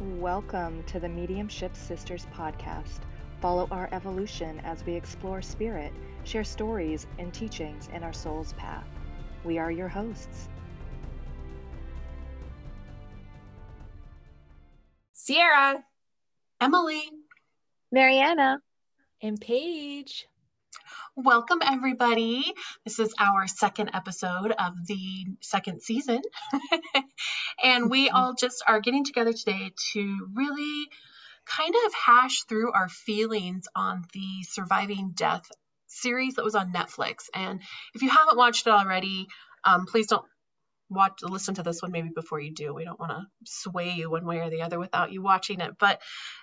Welcome to the Mediumship Sisters podcast. Follow our evolution as we explore spirit, share stories and teachings in our soul's path. We are your hosts. Ciarra, Emily, Mariana, and Paige. Welcome, everybody. This is our second episode of the second season. and we all just are getting together today to really kind of hash through our feelings on the Surviving Death series that was on Netflix. And if you haven't watched it already, um, please don't watch listen to this one maybe before you do. We don't want to sway you one way or the other without you watching it. But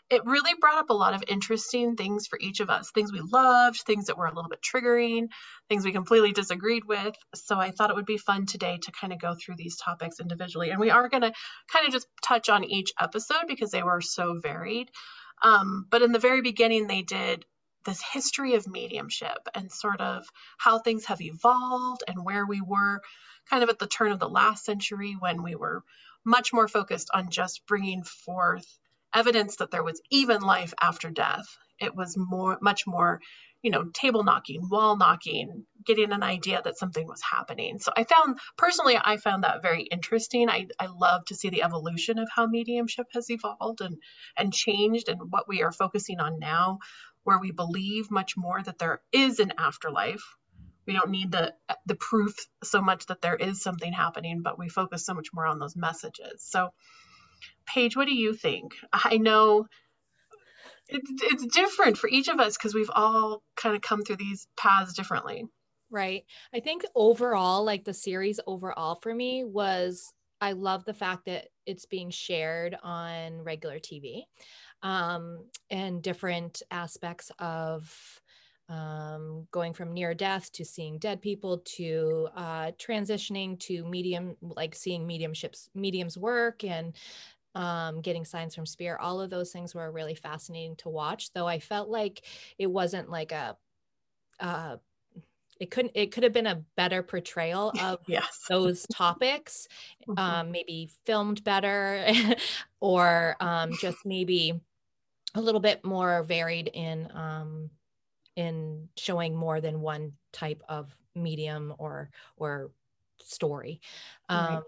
it really brought up a lot of interesting things for each of us. Things we loved things that were a little bit triggering things we completely disagreed with. So i thought it would be fun today to kind of go through these topics individually. And we are going to kind of just touch on each episode because they were so varied. Um, but in the very beginning they did this history of mediumship and sort of how things have evolved and where we were kind of at the turn of the last century when we were much more focused on just bringing forth evidence that there was even life after death. It was more, much more, you know, table knocking, wall knocking, getting an idea that something was happening. So I found, personally, I found that very interesting. I, I love to see the evolution of how mediumship has evolved and, and changed and what we are focusing on now, where we believe much more that there is an afterlife. We don't need the the proof so much that there is something happening but we focus so much more on those messages. So paige what do you think? I know it's, it's different for each of us because we've all kind of come through these paths differently. Right. I think overall like the series overall for me was i love the fact that it's being shared on regular tv um, and different aspects of um, going from near death to seeing dead people to uh, transitioning to medium, like seeing mediumships, mediums work and um, getting signs from spirit. All of those things were really fascinating to watch. Though I felt like it wasn't like a, uh, it couldn't. It could have been a better portrayal of yes. those topics, mm-hmm. um, maybe filmed better, or um, just maybe a little bit more varied in um, in showing more than one type of medium or or story. Right. Um,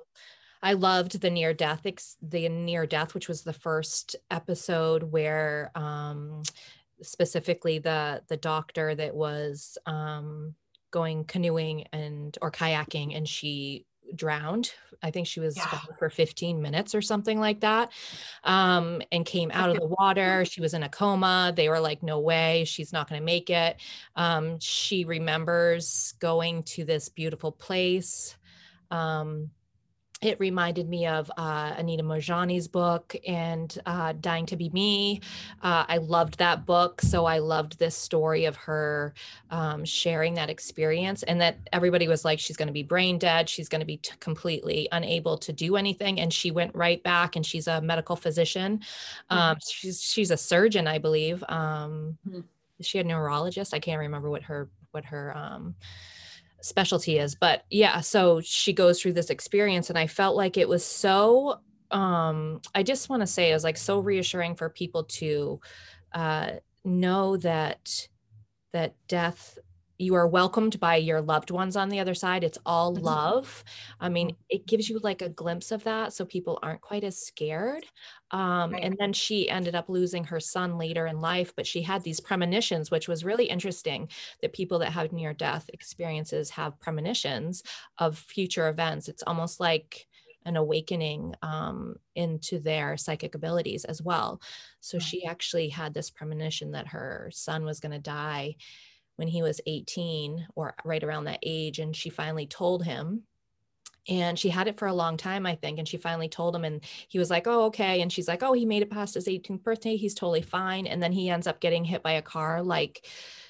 I loved the near death, ex- the near death, which was the first episode where um, specifically the the doctor that was um, going canoeing and or kayaking, and she drowned. I think she was yeah. for 15 minutes or something like that. Um, and came out of the water. She was in a coma. They were like, no way, she's not going to make it. Um, she remembers going to this beautiful place. Um, it reminded me of uh, Anita Moorjani's book and uh, Dying to Be Me. Uh, I loved that book. So I loved this story of her um, sharing that experience and that everybody was like, she's going to be brain dead. She's going to be t- completely unable to do anything. And she went right back and she's a medical physician. Um, mm-hmm. she's, she's a surgeon, I believe. Um, mm-hmm. She a neurologist. I can't remember what her, what her, um, specialty is but yeah so she goes through this experience and i felt like it was so um i just want to say it was like so reassuring for people to uh know that that death you are welcomed by your loved ones on the other side it's all mm-hmm. love i mean mm-hmm. it gives you like a glimpse of that so people aren't quite as scared um, right. and then she ended up losing her son later in life but she had these premonitions which was really interesting that people that have near death experiences have premonitions of future events it's almost like an awakening um, into their psychic abilities as well so she actually had this premonition that her son was going to die when he was 18 or right around that age. And she finally told him. And she had it for a long time, I think. And she finally told him, and he was like, Oh, okay. And she's like, Oh, he made it past his 18th birthday. He's totally fine. And then he ends up getting hit by a car like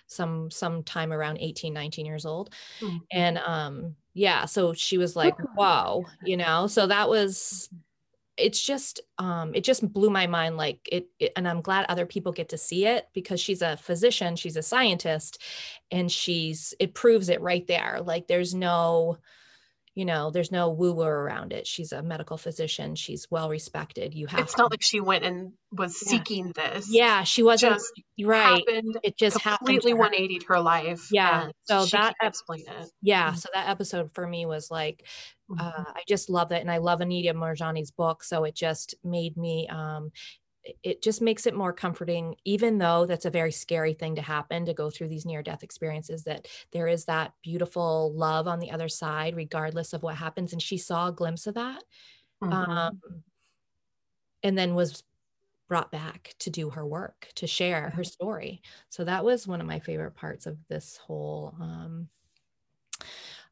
some some time around 18 19 years old mm-hmm. and um yeah so she was like wow you know so that was it's just um, it just blew my mind like it, it, and i'm glad other people get to see it because she's a physician she's a scientist and she's it proves it right there. Like there's no you know there's no woo woo around it she's a medical physician she's well respected you have It's to, not like she went and was Yeah. seeking this. yeah she wasn't just right Happened it just happened completely her. 180'd her life. Yeah, so that explain it. yeah Mhm. so that episode for me was like Mhm. uh, I just love it, and I love Anita Moorjani's book. So it just made me. Um, it- just makes it more comforting, even though that's a very scary thing to happen to go through these near-death experiences. That there is that beautiful love on the other side, regardless of what happens. And she saw a glimpse of that, Mhm. um, and then was brought back to do her work, to share her story. So that was one of my favorite parts of this whole. Um,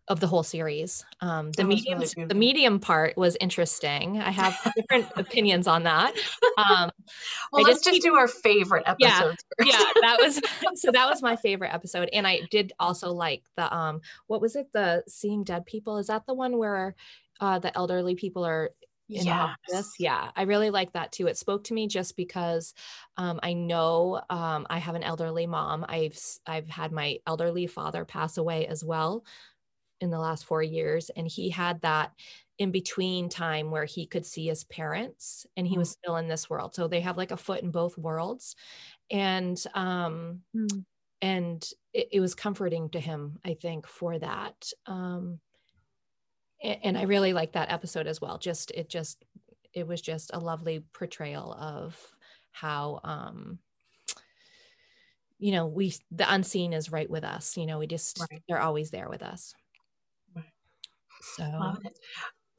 of the whole series. Um, the medium, really the medium part was interesting. I have different opinions on that. Um, well, I let's just just do our favorite episode. Yeah, yeah, that was so. That was my favorite episode, and I did also like the um, what was it? The seeing dead people. Is that the one where uh, the elderly people are? Yes. Yeah, I really like that too. It spoke to me just because um, I know um, I have an elderly mom. I've i've had my elderly father pass away as well in the last four years, and he had that in between time where he could see his parents and he was still in this world so they have like a foot in both worlds and um Mm. and it, it was comforting to him i think for that um a- and i really like that episode as well just it just it was just a lovely portrayal of how um you know we the unseen is right with us you know we just Right. they're always there with us. So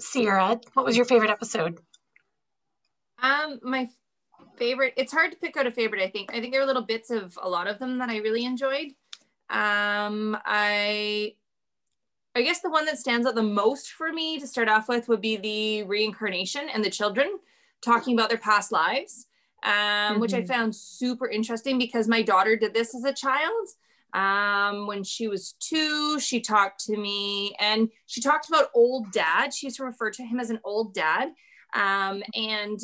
Ciarra, what was your favorite episode? Um, my favorite. It's hard to pick out a favorite. I think. I think there are little bits of a lot of them that I really enjoyed. Um, I, I guess the one that stands out the most for me to start off with would be the reincarnation and the children talking about their past lives, um, which I Mhm. found super interesting because my daughter did this as a child. Um, when she was two, she talked to me and she talked about old dad. She used to refer to him as an old dad. Um, and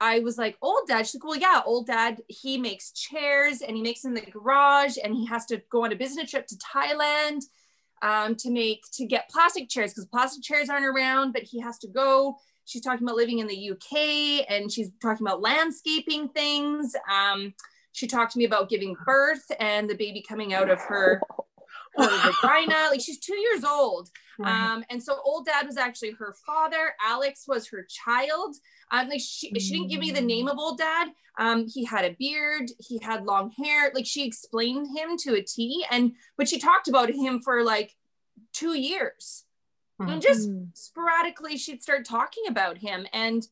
I was like, old dad. She's like, well, yeah, old dad, he makes chairs and he makes them in the garage and he has to go on a business trip to Thailand um, to make, to get plastic chairs because plastic chairs aren't around, but he has to go. She's talking about living in the UK and she's talking about landscaping things. Um, she talked to me about giving birth and the baby coming out of her, her vagina. Like she's two years old. Um, and so old dad was actually her father. Alex was her child. Um, like she, she didn't give me the name of old dad. Um, he had a beard. He had long hair. Like she explained him to a T. And but she talked about him for like two years. And just Mm. sporadically, she'd start talking about him. And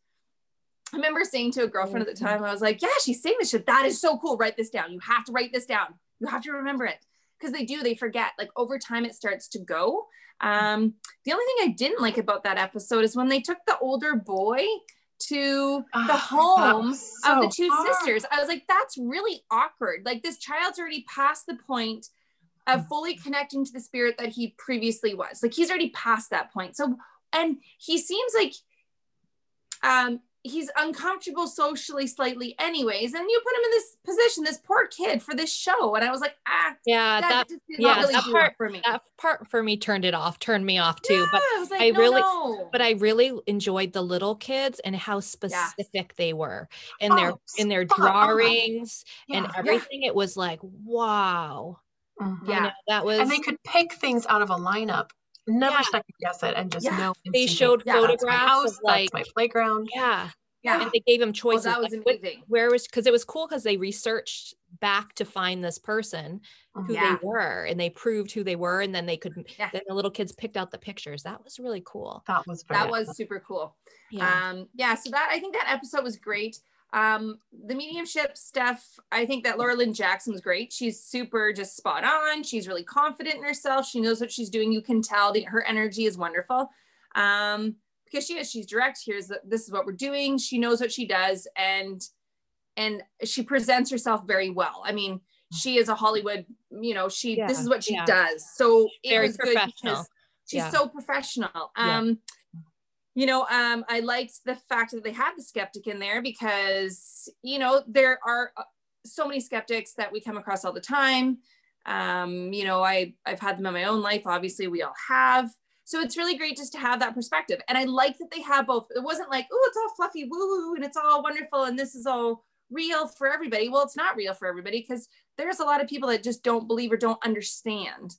I remember saying to a girlfriend at the time, I was like, "Yeah, she's saying this shit. That is so cool. Write this down. You have to write this down. You have to remember it." because they do they forget like over time it starts to go um the only thing i didn't like about that episode is when they took the older boy to Ah, the home was of the two hard. sisters i was like that's really awkward like this child's already past the point of fully connecting to the spirit that he previously was like he's already past that point so and he seems like um he's uncomfortable socially slightly anyways and you put him in this position this poor kid for this show and i was like ah yeah that, that yeah, really that part- for me that part for me turned it off turned me off too yeah, but I, like, I no, really- no. but I really enjoyed the little kids and how specific they were in their Oh, in their on. drawings and Yeah. everything. It was like, wow. Mhm. You Yeah. know, that was And they could pick things out of a lineup, never Yeah. second guess it, and just Yeah. know. they showed Yeah, that's my photographs house, of like that's my playground. yeah. yeah And they gave him choices. that was like, amazing where was because it was cool because they researched back to find this person who Yeah. they were and they proved who they were and then they could Yeah. then the little kids picked out the pictures. That was really cool. That was very that was super cool Yeah. um yeah so that i think that episode was great um the mediumship stuff i think that laura lynne jackson was great. She's super just spot on. She's really confident in herself. She knows what she's doing. You can tell that her energy is wonderful. Um because she is she's direct. Here's the, this is what we're doing. She knows what she does and and she presents herself very well. I mean she is a hollywood you know she this is what she yeah. does. So Very good professional. she's Yeah. so professional. Yeah. um you know um i liked the fact that they had the skeptic in there because you know there are uh, so many skeptics that we come across all the time um you know i i've had them in my own life obviously we all have So it's really great just to have that perspective. And I like that they have both. It wasn't like, oh, it's all fluffy woo woo and it's all wonderful and this is all real for everybody. Well, it's not real for everybody because there's a lot of people that just don't believe or don't understand.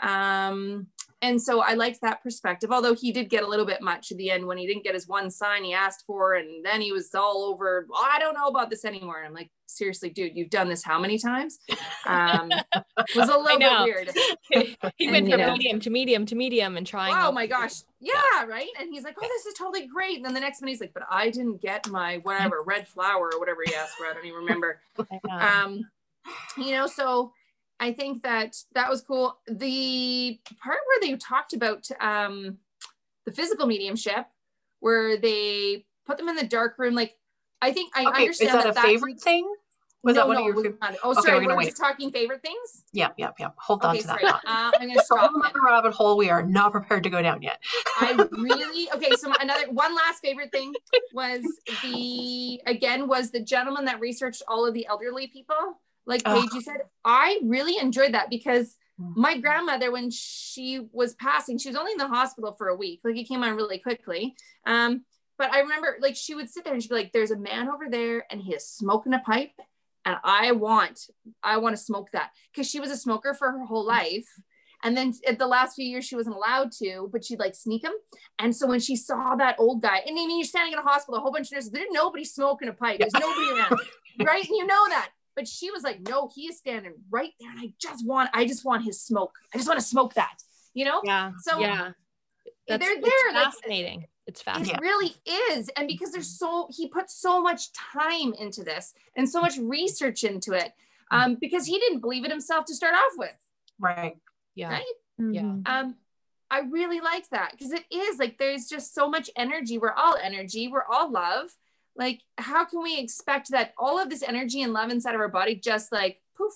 Um, and so I liked that perspective, although he did get a little bit much at the end when he didn't get his one sign he asked for. And then he was all over, oh, I don't know about this anymore. And I'm like, seriously, dude, you've done this how many times? Um, it was a little bit weird. he went from medium to medium to medium and trying. Oh my gosh. Yeah, right. And he's like, oh, this is totally great. And then the next minute he's like, but I didn't get my whatever, red flower or whatever he asked for. I don't even remember. Um, you know, so I think that that was cool. The part where they talked about um, the physical mediumship, where they put them in the dark room, like I think I okay, understand is that, that a favorite that, thing? Was no, that one no, of your favorite? Oh, Okay, sorry, we're we're wait. just talking favorite things. Yeah, yeah, yeah. Hold on Okay, to that. sorry. thought. Uh, I'm gonna stop. other rabbit hole we are not prepared to go down yet. I really okay. So another one last favorite thing was the again was the gentleman that researched all of the elderly people. Like Oh. Paige, you said, I really enjoyed that because Mm. my grandmother, when she was passing, she was only in the hospital for a week. Like it came on really quickly. Um, but I remember like she would sit there and she'd be like, "There's a man over there, and he is smoking a pipe, and I want, I want to smoke that," because she was a smoker for her whole life. And then at the last few years, she wasn't allowed to, but she'd like sneak them. And so when she saw that old guy, and I mean, you're standing in a hospital, a whole bunch of nurses, there's nobody smoking a pipe. There's nobody around, right? And you know that. But she was like, no, he is standing right there. And I just want, I just want his smoke. I just want to smoke that, you know? Yeah. So yeah. That's, they're it's there, like- fascinating. it's It fascinating. really is. And because there's so, he put so much time into this and so much research into it um, because he didn't believe it himself to start off with, Right. Yeah. right? Yeah. Mhm. um i really like that because it is like there's just so much energy we're all energy we're all love like how can we expect that all of this energy and love inside of our body just like poof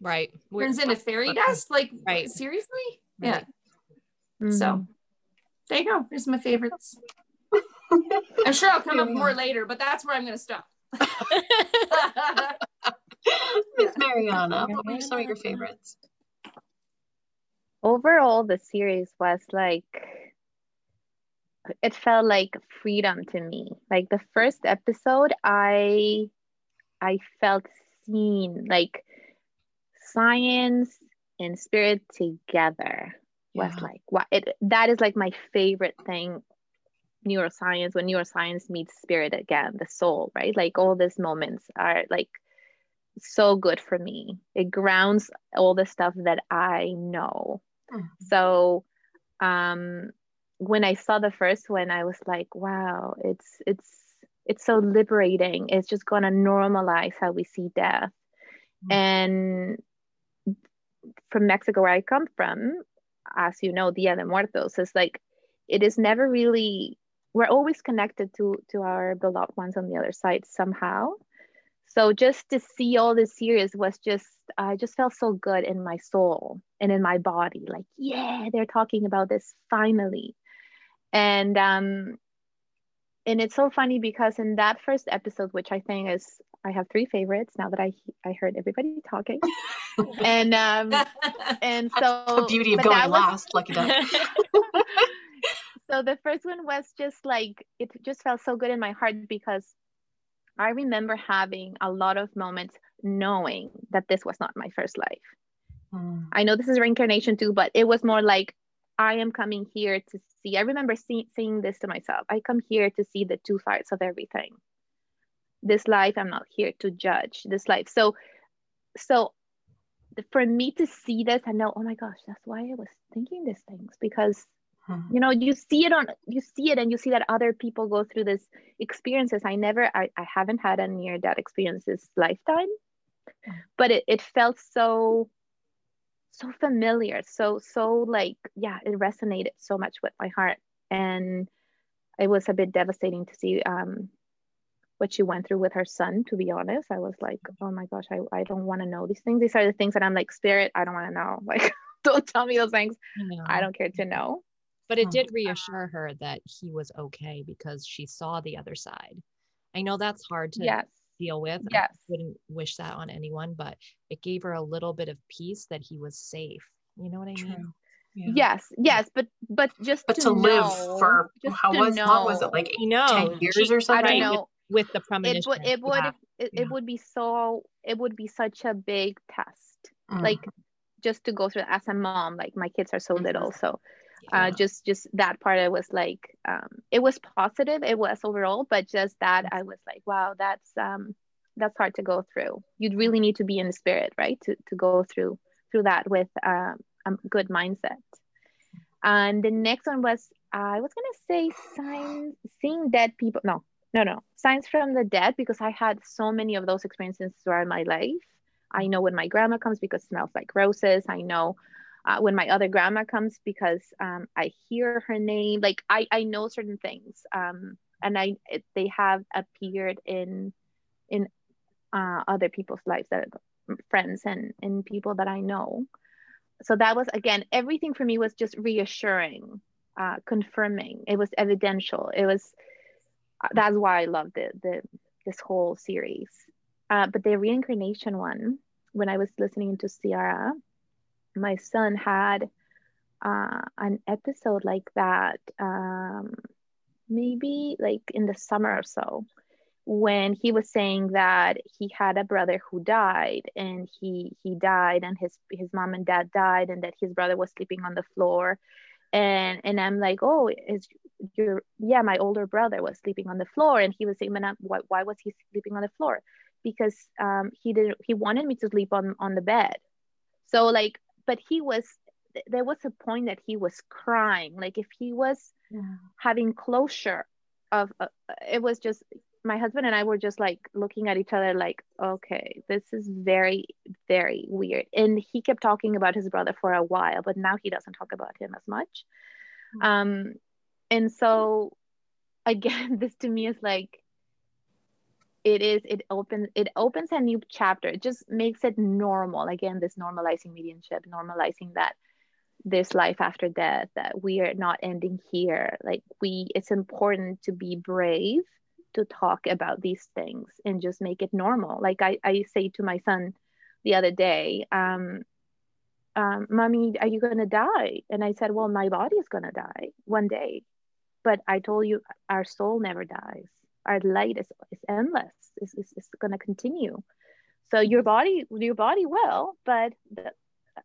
Right. We're- turns into fairy dust like Right. seriously Right. yeah so Mhm. there you go there's my favorites i'm sure i'll come up more later but that's where i'm going to stop Miss Mariana, what were some of your favorites? overall the series was like it felt like freedom to me. Like the first episode i i felt seen like science and spirit together was Yeah. like what it that is like my favorite thing. Neuroscience when neuroscience meets spirit again the soul right? Like all these moments are like so good for me. It grounds all the stuff that i know. Mhm. so um when i saw the first one i was like wow it's it's it's so liberating. It's just going to normalize how we see death. Mhm. and from mexico where i come from as you know dia de muertos is like it is never really we're always connected to to our beloved ones on the other side somehow. So just to see all this series was just i just felt so good in my soul and in my body. Like yeah they're talking about this finally and um and it's so funny because in that first episode which i think is i have three favorites now that i i heard everybody talking and um and so the beauty of going that was- last, lucky duck. so the first one was just like it just felt so good in my heart because I remember having a lot of moments knowing that this was not my first life. Mm. I know this is reincarnation too, but it was more like I am coming here to see. I remember see, saying this to myself. I come here to see the two sides of everything. This life, I'm not here to judge this life. So, so for me to see this and know, oh my gosh, that's why I was thinking these things because Mhm. you know you see it on you see it and you see that other people go through this experiences i never i, I haven't had a near death experience this lifetime but it, it felt so so familiar so so like yeah it resonated so much with my heart. And it was a bit devastating to see um what she went through with her son to be honest. I was like oh my gosh i, I don't want to know these things. These are the things that i'm like spirit i don't want to know. Like don't tell me those things. I don't care to know. But it Hmm. did reassure her that he was okay because she saw the other side. I know that's hard to yes deal with. I yes wouldn't wish that on anyone, but it gave her a little bit of peace that he was safe. You know what I mean? Yeah. Yes, yes, but but just But to, to live know, for how to was long was it like You know, 10 years she- or I something? don't know. with the It premonition. would it would Yeah. it, Yeah. it would be so it would be such a big test. Mm. Like just to go through as a mom, like my kids are so Mhm. little, so Yeah. uh, just just that part I was like um, it was positive, it was overall, but just that I was like, wow, that's um that's hard to go through. You'd really need to be in the spirit, right, to to go through through that with um, a good mindset. And the next one was I was gonna say signs seeing dead people. No, no, no, signs from the dead because I had so many of those experiences throughout my life. I know when my grandma comes because it smells like roses. I know uh, when my other grandma comes because um, I hear her name. Like I, I know certain things, um, and I it, they have appeared in in uh, other people's lives that friends and and people that I know. So that was again everything for me was just reassuring, uh, confirming. It was evidential. It was uh, that's why I love the the this whole series. Uh, but the reincarnation one, when I was listening to Ciarra, my son had uh, an episode like that, um, maybe like in the summer or so, when he was saying that he had a brother who died, and he he died, and his his mom and dad died, and that his brother was sleeping on the floor, and and I'm like, oh, is your yeah, my older brother was sleeping on the floor, and he was saying, "Man, why why was he sleeping on the floor? Because um, he didn't he wanted me to sleep on on the bed, so like, but he was there was a point that he was crying, like if he was having closure of uh, it was just my husband and I were just like looking at each other like okay this is very very weird. And he kept talking about his brother for a while but now he doesn't talk about him as much. Um and so again this to me is like it is it opens it opens a new chapter. It just makes it normal again this normalizing mediumship normalizing that this life after death that we are not ending here. Like we it's important to be brave to talk about these things and just make it normal. Like i, I say to my son the other day um, um mommy are you gonna die? And i said well my body is gonna die one day but i told you our soul never dies our light is, is endless it's, it's, it's gonna continue. So your body your body will but the,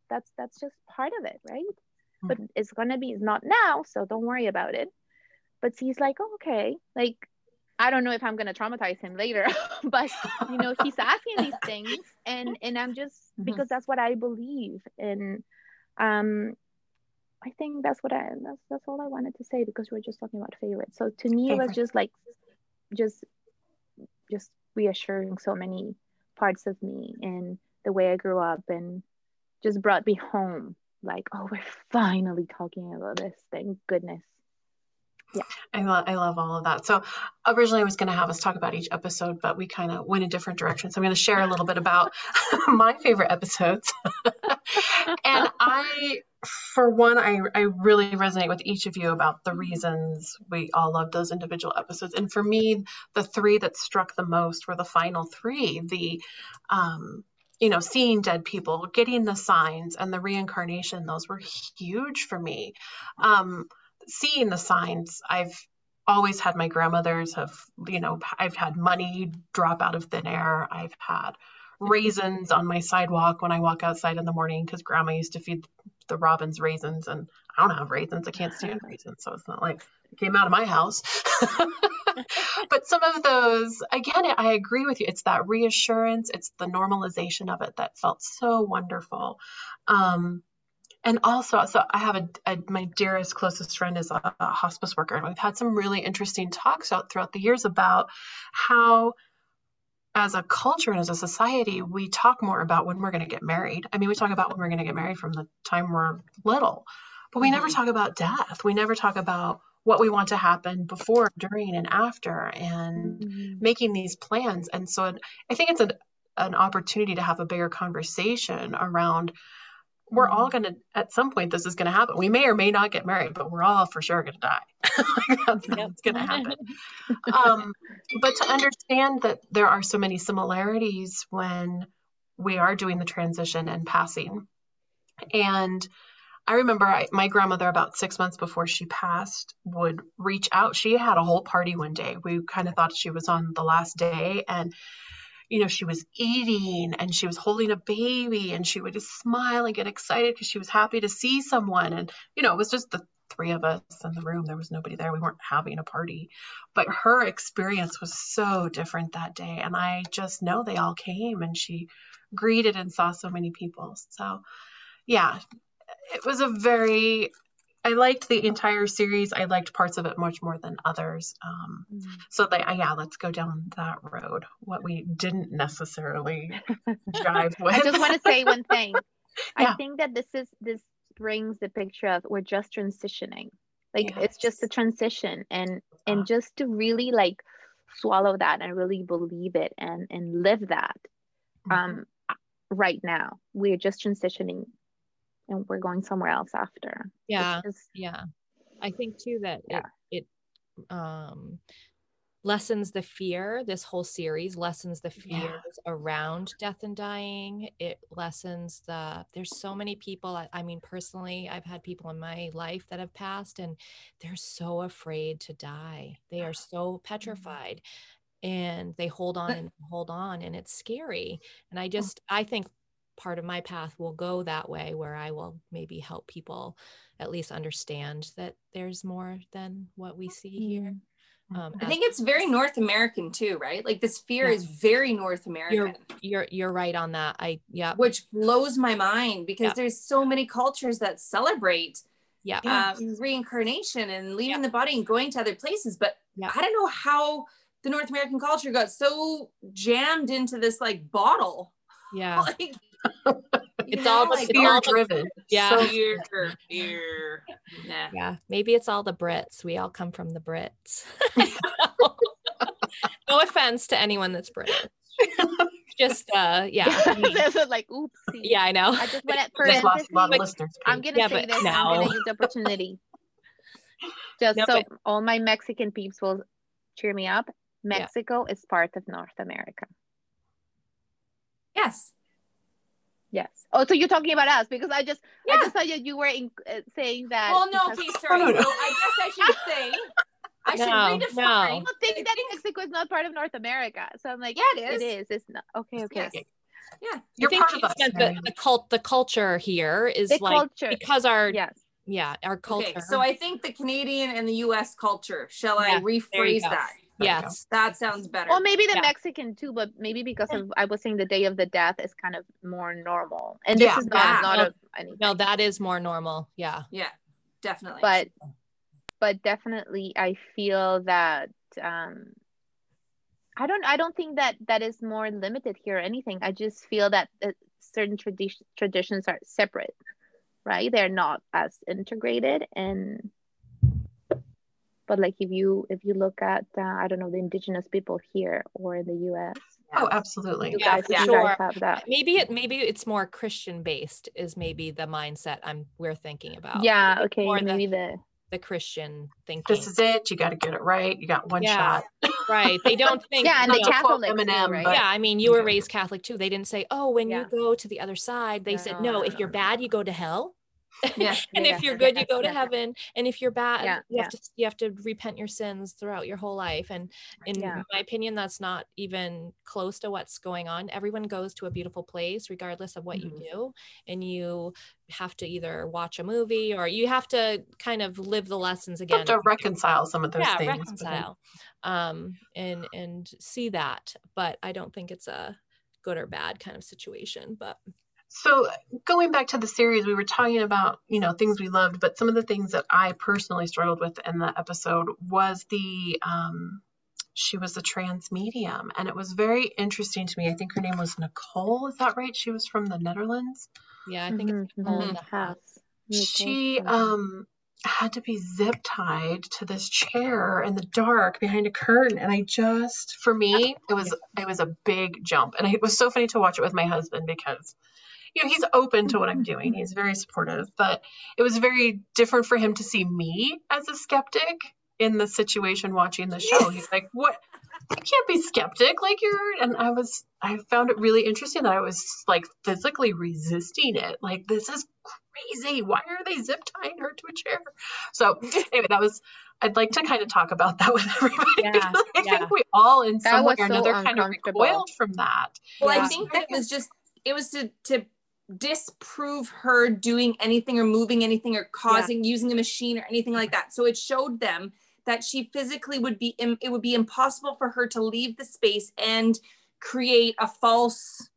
that's that's just part of it right? Mhm. but it's gonna be it's not now so don't worry about it. But he's like oh, okay. Like i don't know if i'm gonna traumatize him later but you know he's asking these things and and i'm just Mhm. because that's what i believe and um i think that's what i that's that's all i wanted to say because we're just talking about favorites. So to me it was just like just just reassuring so many parts of me and the way i grew up and just brought me home. Like oh we're finally talking about this. Thank goodness I love, I love all of that. So originally I was going to have us talk about each episode, but we kind of went a different direction. So I'm going to share a little bit about my favorite episodes. and I, for one, I, I really resonate with each of you about the reasons we all love those individual episodes. And for me, the three that struck the most were the final three, the, um, you know, seeing dead people, getting the signs and the reincarnation, those were huge for me. Um, seeing the signs i've always had my grandmothers have you know i've had money drop out of thin air. I've had raisins on my sidewalk when i walk outside in the morning because grandma used to feed the robins raisins and i don't have raisins. I can't stand raisins so it's not like it came out of my house. But some of those again i agree with you. It's that reassurance. It's the normalization of it that felt so wonderful. Um, and also so i have a, a, my dearest closest friend is a, a hospice worker and we've had some really interesting talks out throughout the years about how as a culture and as a society we talk more about when we're going to get married. I mean we talk about when we're going to get married from the time we're little but we never Mhm. talk about death. We never talk about what we want to happen before during and after and making these plans. And so i think it's an, an opportunity to have a bigger conversation around we're all going to at some point this is going to happen we may or may not get married but we're all for sure going to die that's what's going to happen um, but to understand that there are so many similarities when we are doing the transition and passing and I remember I, my grandmother, about six months before she passed, would reach out. She had a whole party one day. We kind of thought she was on the last day. And, you know, she was eating and she was holding a baby and she would just smile and get excited because she was happy to see someone. And, you know, it was just the three of us in the room. There was nobody there. We weren't having a party. But her experience was so different that day. And I just know they all came and she greeted and saw so many people. So, yeah, it was a very I liked the entire series. I liked parts of it much more than others. Um, mm. So, they, uh, yeah, let's go down that road. What we didn't necessarily drive with. I just want to say one thing. yeah. I think that this is this brings the picture of we're just transitioning. Like yes. it's just a transition, and and just to really like swallow that and really believe it and and live that. Mm-hmm. Um, right now, we're just transitioning and we're going somewhere else after. Yeah. yeah. I think too that yeah. it, it um lessens the fear this whole series lessens the fears yeah. around death and dying it lessens the there's so many people I, I, mean personally i've had people in my life that have passed and they're so afraid to die they are so mm-hmm. petrified and they hold on and hold on and it's scary and i just i think part of my path will go that way where I will maybe help people at least understand that there's more than what we see here. Mm-hmm. Um, I think it's very North American too, right? Like this fear yeah. is very North American. You're, you're you're right on that. I yeah, which blows my mind because yeah. there's so many cultures that celebrate yeah uh, reincarnation and leaving yeah. the body and going to other places. But. I don't know how the North American culture got so jammed into this like bottle. Yeah, like it's all the fear all driven. yeah. So fear, fear. Yeah. yeah. Maybe it's all the Brits. We all come from the Brits. no offense to anyone that's British. Just uh yeah. This is like oops. Yeah, I know. I just went at first. I'm gonna yeah, say this. No. I'm gonna use the opportunity. Just no, so but, all my Mexican peeps will cheer me up. Mexico yeah. is part of North America. Yes. Yes. Oh, so you're talking about us because I just yeah. I just thought you were in, uh, saying that. Well, no, okay, sorry. So I guess I should say I should redefine. No. I think that Mexico is not part of North America. So I'm like, yeah, it is. It is. It's not. Okay, okay. Yes. Yeah, you're I think part of us. The, the cult, the culture here is the like culture. because our yes. Yeah, our culture. Okay, so I think the Canadian and the U.S. culture. Shall I rephrase that? Yes, that sounds better. Or maybe the yeah. Mexican too, but maybe because of I was saying the Day of the Death is kind of more normal, and this yeah, is not not no, anything. No, that is more normal. Yeah, yeah, definitely. But but definitely, I feel that um, I don't I don't think that that is more limited here or anything. I just feel that certain tradi- traditions are separate, right? They're not as integrated and but like if you if you look at uh, i don't know the indigenous people here or in the us oh absolutely you yeah, guys, yeah. You guys have that maybe it maybe it's more christian based is maybe the mindset i'm we're thinking about yeah okay maybe the, the the Christian thinking. This is it. You got to get it right. You got one yeah, shot. right. They don't think. yeah, and the Catholic. Eminem, right? Yeah, I mean, you were raised Catholic too. They didn't say, "Oh, when yeah. you go to the other side," they no, said, "No, no if you're bad, you go to hell." yeah and yeah, if you're good you go to heaven and if you're bad yeah, you have to you have to repent your sins throughout your whole life and in my opinion that's not even close to what's going on. Everyone goes to a beautiful place regardless of what mm-hmm. you do and you have to either watch a movie or you have to kind of live the lessons again Have to reconcile some of those yeah, things reconcile um and and see that but i don't think it's a good or bad kind of situation but so going back to the series, we were talking about, you know, things we loved, but some of the things that I personally struggled with in the episode was the um she was a trans medium and it was very interesting to me. I think her name was Nicole, is that right? She was from the Netherlands. Yeah, I think mm-hmm. it's Nicole in the house. She um had to be zip tied to this chair in the dark behind a curtain and i just for me it was it was a big jump and it was so funny to watch it with my husband because you know, he's open to what I'm mm-hmm. doing. He's very supportive, but it was very different for him to see me as a skeptic in the situation watching the show. He's like, "What? You can't be skeptic. Like you're, and I was, I found it really interesting that I was like physically resisting it. Like this is crazy. Why are they zip tying her to a chair? So anyway, that was. I'd like to kind of talk about that with everybody. Yeah, because I yeah. think we all, in That some way or so another, kind of recoiled from that. Well, Yeah. I think that it was just it was to to disprove her doing anything or moving anything or causing using a machine or anything like that. So it showed them that she physically would be im- it would be impossible for her to leave the space and create a false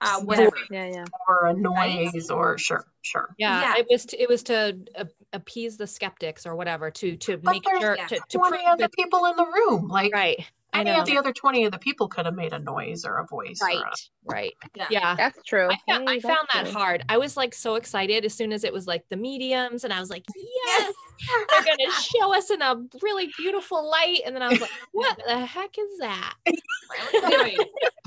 uh, whatever. Yeah, yeah. Or a Right? noise, or sure, sure. Yeah, Yeah. it was to, it was to uh, appease the skeptics or whatever to to But make sure yeah, to, to 20 prove other that people in the room. Like right. I any know. of the other 20 of the people could have made a noise or a voice. or Right, a- right. Yeah. Yeah. That's true. I found, I found that's that true. hard. I was like so excited as soon as it was like the mediums, and I was like, yes, they're gonna show us in a really beautiful light. And then I was like, what the heck is that? Anyway,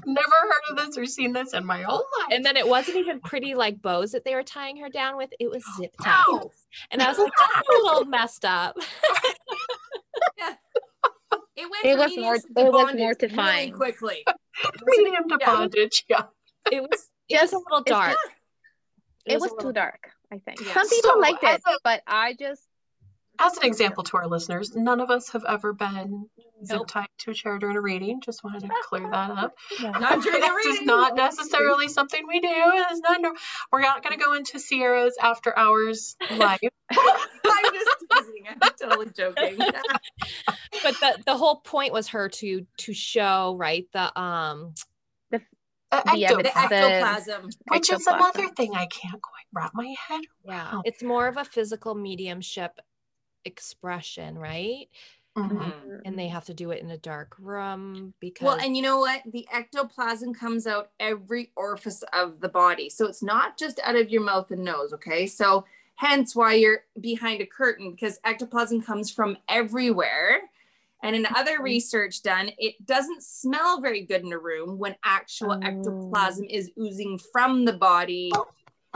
Never heard of this or seen this in my whole life. And then it wasn't even pretty like bows that they were tying her down with. It was zip ties. Wow. And I was like, that's a little messed up. it went It was more- to it was bondage mortifying. really quickly. Medium to Yeah. bondage. Yeah. It was it was a little it's dark. It was a too little- dark, I think. Yeah. Some people So, liked it, a- but I just As an example to our listeners, none of us have ever been zip tied to a chair during a reading. Just wanted to clear that up. Not during a This is not necessarily something we do. It's not. No, we're not going to go into Ciarra's after hours life. I'm just teasing. I'm totally joking. but the, the whole point was her to to show right the um Uh, The ecto- the ectoplasm. which is another thing I can't quite wrap my head yeah it's more of a physical mediumship expression right Mhm. Mhm. and they have to do it in a dark room because Well, and you know what? The ectoplasm comes out every orifice of the body. So it's not just out of your mouth and nose, okay? So hence why you're behind a curtain because ectoplasm comes from everywhere. And in other research done, it doesn't smell very good in a room when actual Oh. ectoplasm is oozing from the body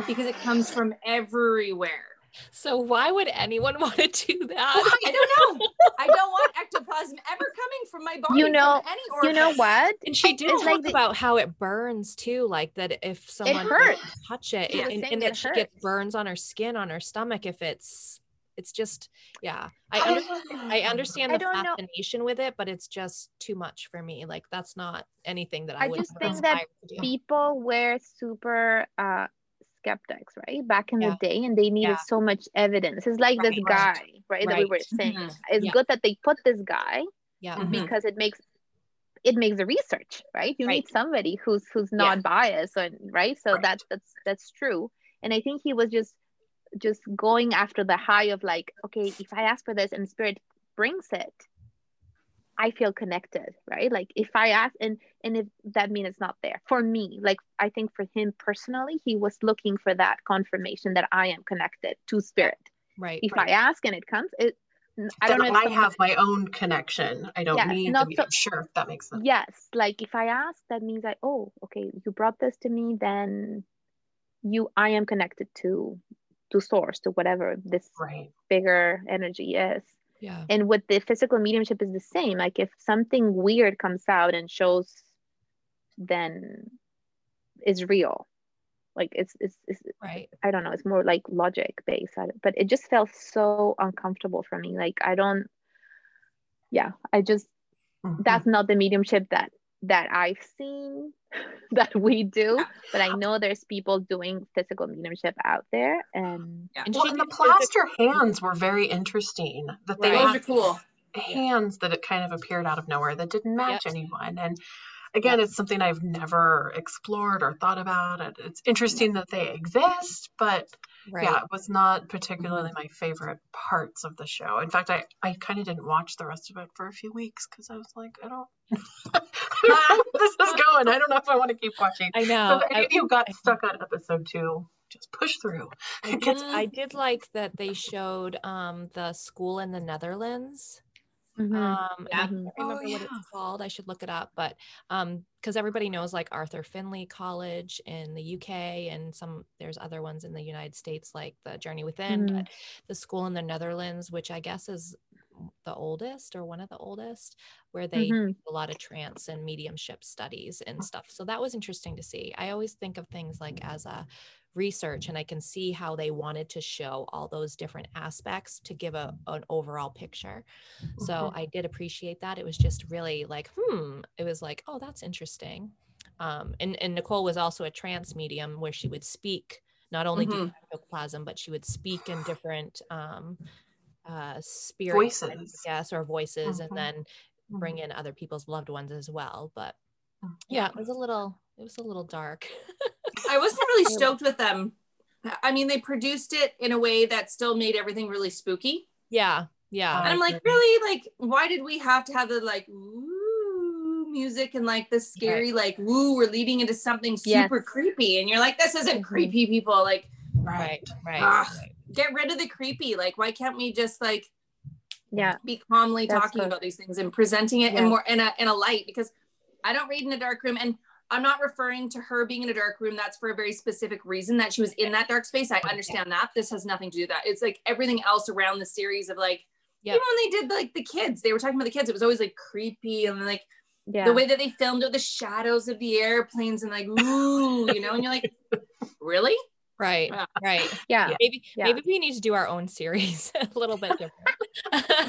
because it comes from everywhere. So why would anyone want to do that I don't know. I don't want ectoplasm ever coming from my body. You know- from any you know what? and she did It's talk like the- about how it burns too like that if someone hurts. touch it She was and, saying and it that she gets burns on her skin on her stomach if it's it's just yeah i under, I understand the don't know. fascination with it, but it's just too much for me. Like that's not anything that I, I would just think that to do. People were super uh skeptics, right? Back in Yeah. the day, and they needed Yeah. so much evidence. It's like this guy, right? That we were saying. Mhm. It's Yeah. good that they put this guy Yeah. Mhm. because it makes it makes the research right you Right. need somebody who's who's not biased and right so Right. that's that's that's true and i think he was just just going after the high of like okay if i ask for this and spirit brings it i feel connected right like if i ask and and if that means it's not there for me like i think for him personally he was looking for that confirmation that i am connected to spirit Right. if Right. i ask and it comes it i don't know I have my own connection. I don't Yeah, need not to be so- sure if that makes sense. Yes, like if I ask, that means I oh okay, you brought this to me, then you I am connected to to source to whatever this Right. bigger energy is. Yeah. And with the physical mediumship is the same. Like if something weird comes out and shows, then is real. Like it's it's, it's Right. I don't know. It's more like logic based, but it just felt so uncomfortable for me. Like I don't. Yeah, I just Mhm. that's not the mediumship that that I've seen that we do. But I know there's people doing physical mediumship out there, and Yeah. And Well, and the did physical- plaster hands were very interesting. That they Right. Those are cool. hands that it kind of appeared out of nowhere that didn't match Yep. anyone. And again, it's something I've never explored or thought about. It, it's interesting that they exist, but Right. yeah, it was not particularly my favorite parts of the show. In fact, I, I kind of didn't watch the rest of it for a few weeks because I was like, I don't, I don't this is going. I don't know if I want to keep watching. I So know. if any I, of you got I- stuck on episode two, just push through. I did, I did like that they showed um the school in the Netherlands. Mhm. Um, Yeah. I can't Oh, remember what it's called. I should look it up, but um, because everybody knows like Arthur Findlay College in the UK, and some there's other ones in the United States like the Journey Within, Mhm. but the school in the Netherlands, which I guess is the oldest or one of the oldest where they Mhm. do a lot of trance and mediumship studies and stuff so that was interesting to see i always think of things like as a research and i can see how they wanted to show all those different aspects to give a, an overall picture so Mhm. i did appreciate that it was just really like hmm it was like oh that's interesting um, and, and nicole was also a trance medium where she would speak not only do Mhm. ectoplasm but she would speak in different um, uh, spirit Voices. yes or voices Mhm. and then bring in other people's loved ones as well but yeah it was a little it was a little dark I wasn't really stoked with them. I mean, they produced it in a way that still made everything really spooky. yeah yeah And I'm like, really? Like, why did we have to have the like woo music and like the scary, like, woo, we're leading into something Yes. super creepy. And you're like, this isn't creepy, people. Like, right right, Ugh. right. get rid of the creepy. Like, why can't we just like Yeah. be calmly That's talking good. about these things and presenting it in more in a in a light because I don't read in a dark room and I'm not referring to her being in a dark room. That's for a very specific reason that she was in that dark space. I understand that. This has nothing to do with that. It's like everything else around the series of like, Yep. even when they did like the kids, they were talking about the kids. It was always like creepy and like Yeah. the way that they filmed it, the shadows of the airplanes and like, ooh, you know, and you're like, really? right Yeah. right yeah. maybe Yeah. maybe we need to do our own series a little bit different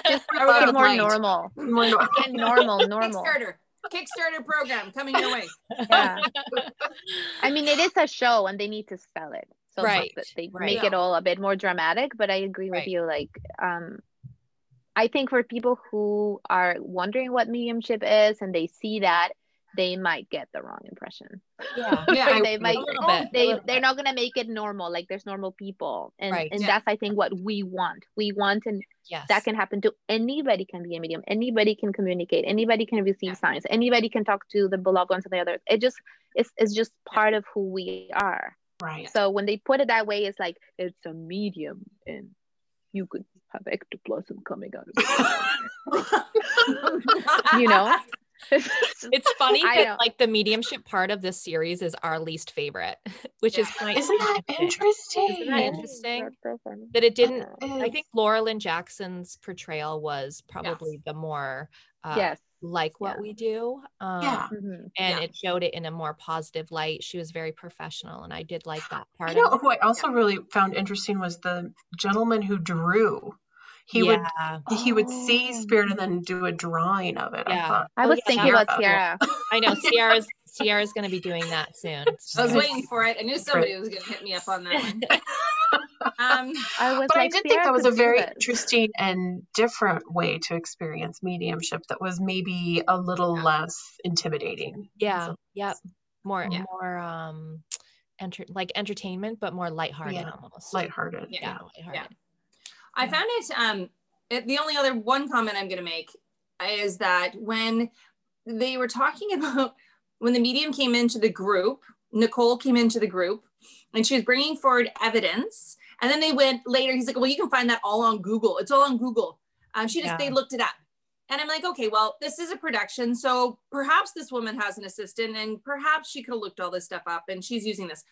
Just Are we make gonna it more find- normal. More nor- Again, normal, normal. Kickstarter, Kickstarter program coming your way. Yeah. I mean, it is a show and they need to sell it. So much Right, that they right. make it all a bit more dramatic. But I agree with Right. you. Like, um, I think for people who are wondering what mediumship is and they see that, they might get the wrong impression. yeah Yeah, I- might. Bit, they they're bit. not gonna make it normal like there's normal people and Right. and Yeah. that's i think what we want we want and yes that can happen to anybody can be a medium anybody can communicate anybody can receive Yeah. signs anybody can talk to the beloved ones and the others it just it's, it's just part of who we are right. so when they put it that way it's like it's a medium and you could have ectoplasm coming out of it you know it's funny that like the mediumship part of this series is our least favorite which is Yeah. kind Isn't that interesting? Isn't that interesting? So that it didn't It i think laura lynne jackson's portrayal was probably the more uh, yes like what Yeah. we do um, Yeah. Mhm. and Yeah. it showed it in a more positive light she was very professional and i did like that part You know of who I also really found interesting was the gentleman who drew. He would yeah he would see Oh. spirit and then do a drawing of it. I Yeah. thought I Oh, was yeah, thinking that about was Ciarra. i know Ciarra's Ciarra's going to be doing that soon I was waiting for it. I knew somebody was going to hit me up on that one. Um, I was but I like, did think that was a very it. interesting and different way to experience mediumship that was maybe a little Yeah. less intimidating. yeah So- yep more Yeah. more um enter like entertainment but more lighthearted Yeah. almost lighthearted. Yeah. yeah, lighthearted. I found it. Um, it, the only other one comment I'm going to make is that when they were talking about when the medium came into the group, Nicole came into the group, and she was bringing forward evidence. And then they went later. He's like, "Well, you can find that all on Google. It's all on Google." Um, she just Yeah. they looked it up, and I'm like, "Okay, well, this is a production, so perhaps this woman has an assistant, and perhaps she could have looked all this stuff up, and she's using this."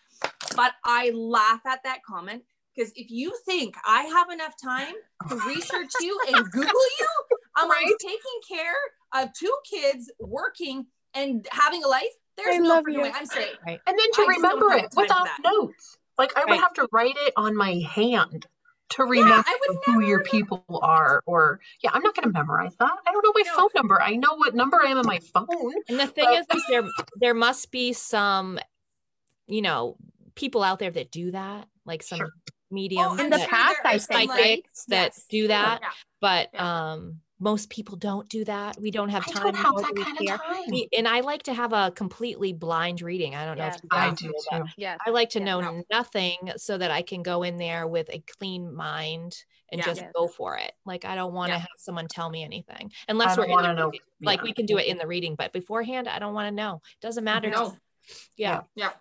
But I laugh at that comment because if you think I have enough time to research you and Google you, I'm like taking care of two kids, working and having a life. There's I no love freaking you. way. I'm straight. And then to I just don't remember it the time without notes. Like I would have to write it on my hand to remember I would who your never- people are or yeah, I'm not gonna memorize that. I don't know my No. phone number. I know what number I am on my phone. And the thing Well- is, is there there must be some, you know, people out there that do that, like some Sure. Mediums I'm In the that, sure past, I is think, like- psychics that Yes. do that, Yeah. but Yeah. um, most people don't do that. We don't have I time. don't have that kind of time. We- and I like to have a completely blind reading. I don't know if you I guys do do, too. Yes. I like to Yeah. know No. nothing so that I can go in there with a clean mind and Yeah. just Yes. go for it. Like I don't want to Yeah. have someone tell me anything unless we're in the know. Like yeah. we can do it in the reading, but beforehand, I don't want to know. It doesn't matter. to No. me. Yeah. Yeah.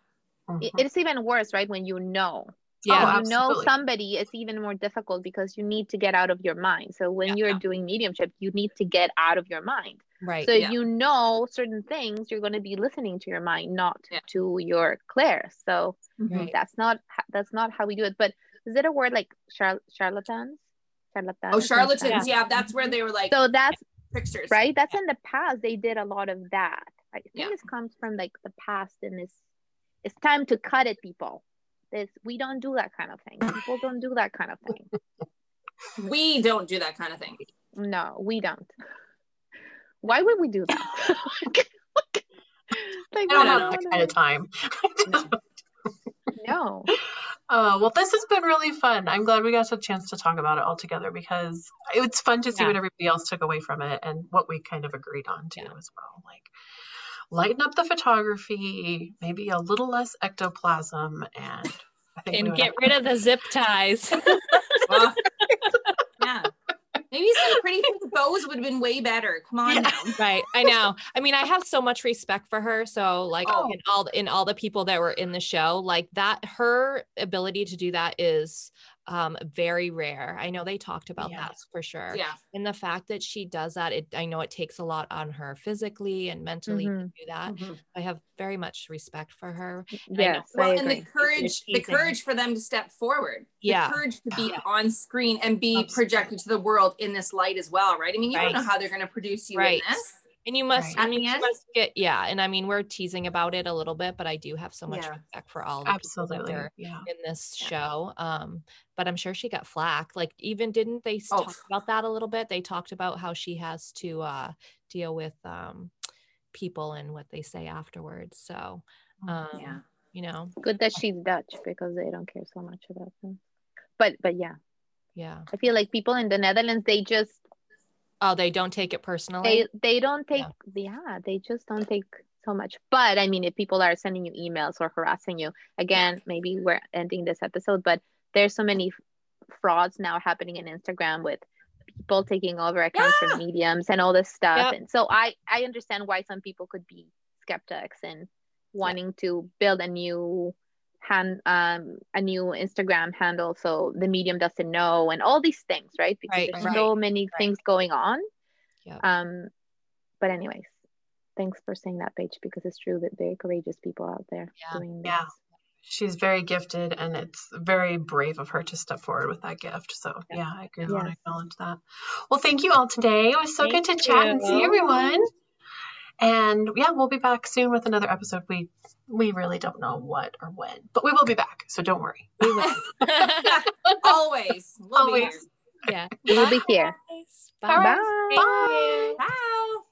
Mhm. It's even worse, right? When you know. Yeah. Oh, when you know somebody, it's even more difficult because you need to get out of your mind. So when Yeah. you're Yeah. doing mediumship, you need to get out of your mind. Right. So Yeah. you know certain things, you're going to be listening to your mind, not Yeah. to your clair. So Mm-hmm. Right. that's not that's not how we do it. But is it a word like char- charlatans? charlatans. Oh, charlatans. stuff. Yeah, that's where they were like So that's tricksters. right. That's in the past. They did a lot of that. I think Yeah. this comes from like the past, and it's it's time to cut it, people. This we don't do that kind of thing. People don't do that kind of thing. We don't do that kind of thing. No, we don't. Why would we do that? like, I don't have that kind of time. no. Uh, well, this has been really fun. I'm glad we got a chance to talk about it all together because it's fun to see Yeah. what everybody else took away from it and what we kind of agreed on too Yeah. as well. Like lighten up the photography, maybe a little less ectoplasm, and I think And get rid of the zip ties. Well, yeah. Maybe some pretty pink bows would have been way better. Come on Yeah. now. right i know i mean i have so much respect for her so like Oh. in all in all the people that were in the show like that her ability to do that is um very rare i know they talked about Yeah. that for sure Yeah. and the fact that she does that it i know it takes a lot on her physically and mentally to Mhm. do that Mhm. i have very much respect for her Yes, I Well, and the courage, the courage for them to step forward. Yeah. The courage to be on screen and be Absolutely. projected to the world in this light as well, right? I mean, you Right. don't know how they're going to produce you Right. in this. And you must Right. i mean you must get yeah and i mean we're teasing about it a little bit but i do have so much Yeah. respect for all the people absolutely. that were Yeah. in this Yeah. show. Um, but I'm sure she got flack. Like even didn't they Oh. talk about that a little bit? They talked about how she has to uh deal with um people and what they say afterwards. So um Yeah. you know, Good that she's Dutch because they don't care so much about them. But but yeah, yeah. I feel like people in the Netherlands they just Oh, they don't take it personally. they they don't take Yeah. yeah. they just don't take so much but i mean if people are sending you emails or harassing you again maybe we're ending this episode but there's so many frauds now happening in instagram with people taking over accounts Yeah. from mediums and all this stuff Yep. and so i i understand why some people could be skeptics and wanting to build a new hand um a new instagram handle so the medium doesn't know and all these things right because Right, there's right, so many things going on Yep. um but anyways thanks for saying that Paige because it's true that very courageous people out there Yeah. doing this Yeah. She's very gifted, and it's very brave of her to step forward with that gift. So, Yeah. yeah, I agree. I want to acknowledge that. Well, thank you all today. It was so good to Thank chat and see everyone. And yeah, we'll be back soon with another episode. We we really don't know what or when, but we will be back. So don't worry. We will. Always. We'll be Always. here. yeah. we will be here Bye. All right. Thank Bye. you. Ciao.